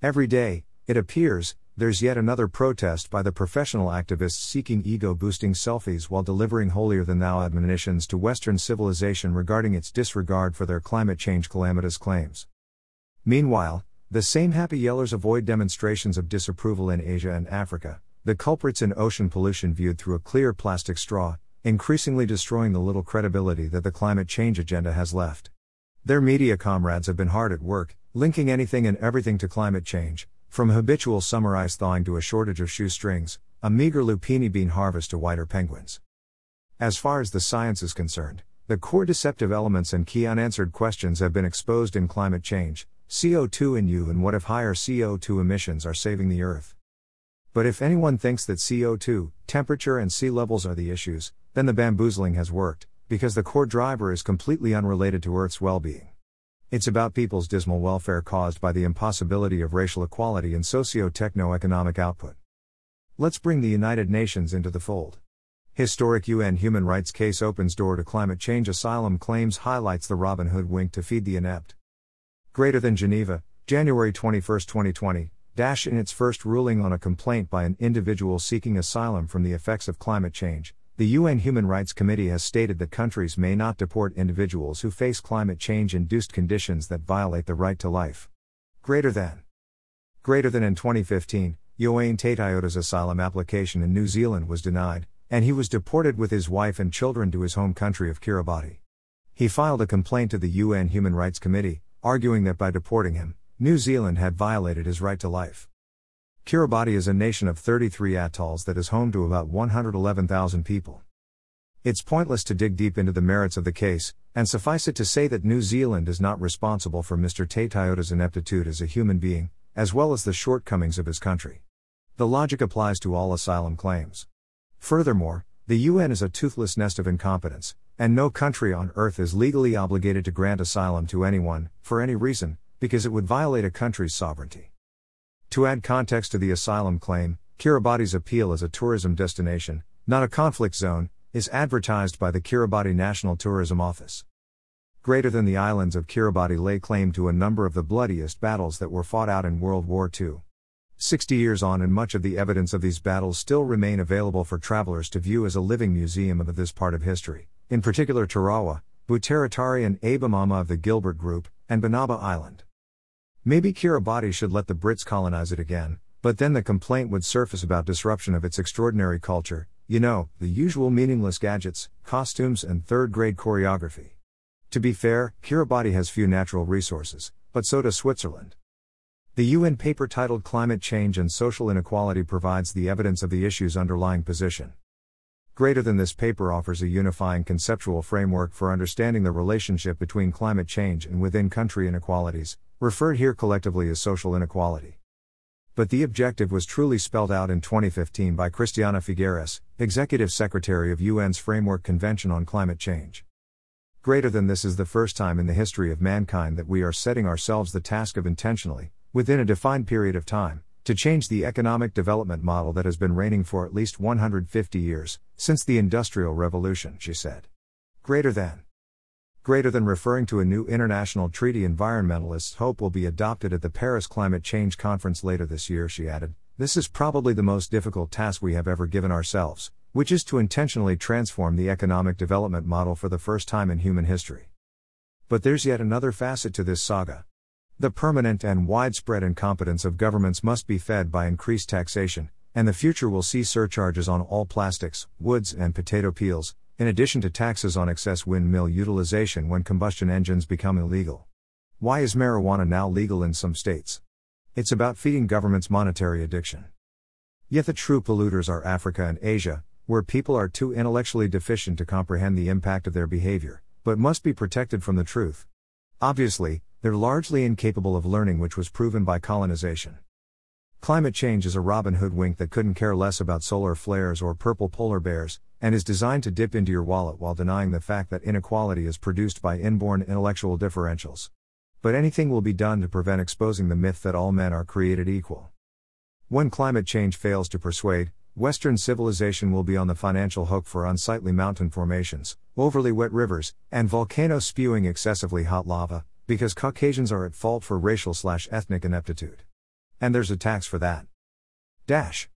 Every day, it appears, there's yet another protest by the professional activists seeking ego boosting selfies while delivering holier than thou admonitions to Western civilization regarding its disregard for their climate change calamitous claims. Meanwhile, the same happy yellers avoid demonstrations of disapproval in Asia and Africa, the culprits in ocean pollution viewed through a clear plastic straw, increasingly destroying the little credibility that the climate change agenda has left. Their media comrades have been hard at work, linking anything and everything to climate change, from habitual summer ice thawing to a shortage of shoestrings, a meager lupini bean harvest to whiter penguins. As far as the science is concerned, the core deceptive elements and key unanswered questions have been exposed in climate change, CO2 in you and what if higher CO2 emissions are saving the Earth. But if anyone thinks that CO2, temperature, and sea levels are the issues, then the bamboozling has worked, because the core driver is completely unrelated to Earth's well being. It's about people's dismal welfare caused by the impossibility of racial equality and socio techno economic output. Let's bring the United Nations into the fold. Historic UN human rights case opens door to climate change asylum claims highlights the Robin Hoodwink to feed the inept. Greater than Geneva, January 21, 2020, Dash in its first ruling on a complaint by an individual seeking asylum from the effects of climate change, the UN Human Rights Committee has stated that countries may not deport individuals who face climate change induced conditions that violate the right to life. Greater than. Greater than in 2015, Ioane Teitiota's asylum application in New Zealand was denied, and he was deported with his wife and children to his home country of Kiribati. He filed a complaint to the UN Human Rights Committee, arguing that by deporting him, New Zealand had violated his right to life. Kiribati is a nation of 33 atolls that is home to about 111,000 people. It's pointless to dig deep into the merits of the case, and suffice it to say that New Zealand is not responsible for Mr. Teitiota's ineptitude as a human being, as well as the shortcomings of his country. The logic applies to all asylum claims. Furthermore, the UN is a toothless nest of incompetence, and no country on earth is legally obligated to grant asylum to anyone, for any reason, because it would violate a country's sovereignty. To add context to the asylum claim, Kiribati's appeal as a tourism destination, not a conflict zone, is advertised by the Kiribati National Tourism Office. Greater than the islands of Kiribati lay claim to a number of the bloodiest battles that were fought out in World War II. 60 years on, and much of the evidence of these battles still remain available for travelers to view as a living museum of this part of history, in particular Tarawa, Butaritari, and Abemama of the Gilbert Group, and Banaba Island. Maybe Kiribati should let the Brits colonize it again, but then the complaint would surface about disruption of its extraordinary culture, you know, the usual meaningless gadgets, costumes, and third grade choreography. To be fair, Kiribati has few natural resources, but so does Switzerland. The UN paper titled Climate Change and Social Inequality provides the evidence of the issue's underlying position. Greater than this paper offers a unifying conceptual framework for understanding the relationship between climate change and within country inequalities, referred here collectively as social inequality. But the objective was truly spelled out in 2015 by Christiana Figueres, Executive Secretary of UN's Framework Convention on Climate Change. Greater than this is the first time in the history of mankind that we are setting ourselves the task of intentionally, within a defined period of time, to change the economic development model that has been reigning for at least 150 years, since the Industrial Revolution, she said. Greater than. Greater than referring to a new international treaty, environmentalists hope will be adopted at the Paris Climate Change Conference later this year, she added. This is probably the most difficult task we have ever given ourselves, which is to intentionally transform the economic development model for the first time in human history. But there's yet another facet to this saga. The permanent and widespread incompetence of governments must be fed by increased taxation, and the future will see surcharges on all plastics, woods, and potato peels, in addition to taxes on excess windmill utilization when combustion engines become illegal. Why is marijuana now legal in some states? It's about feeding governments monetary addiction. Yet the true polluters are Africa and Asia, where people are too intellectually deficient to comprehend the impact of their behavior, but must be protected from the truth. Obviously, they're largely incapable of learning, which was proven by colonization. Climate change is a Robin Hoodwink that couldn't care less about solar flares or purple polar bears, and is designed to dip into your wallet while denying the fact that inequality is produced by inborn intellectual differentials. But anything will be done to prevent exposing the myth that all men are created equal. When climate change fails to persuade, Western civilization will be on the financial hook for unsightly mountain formations, overly wet rivers, and volcanoes spewing excessively hot lava, because Caucasians are at fault for racial slash ethnic ineptitude. And there's a tax for that. Dash.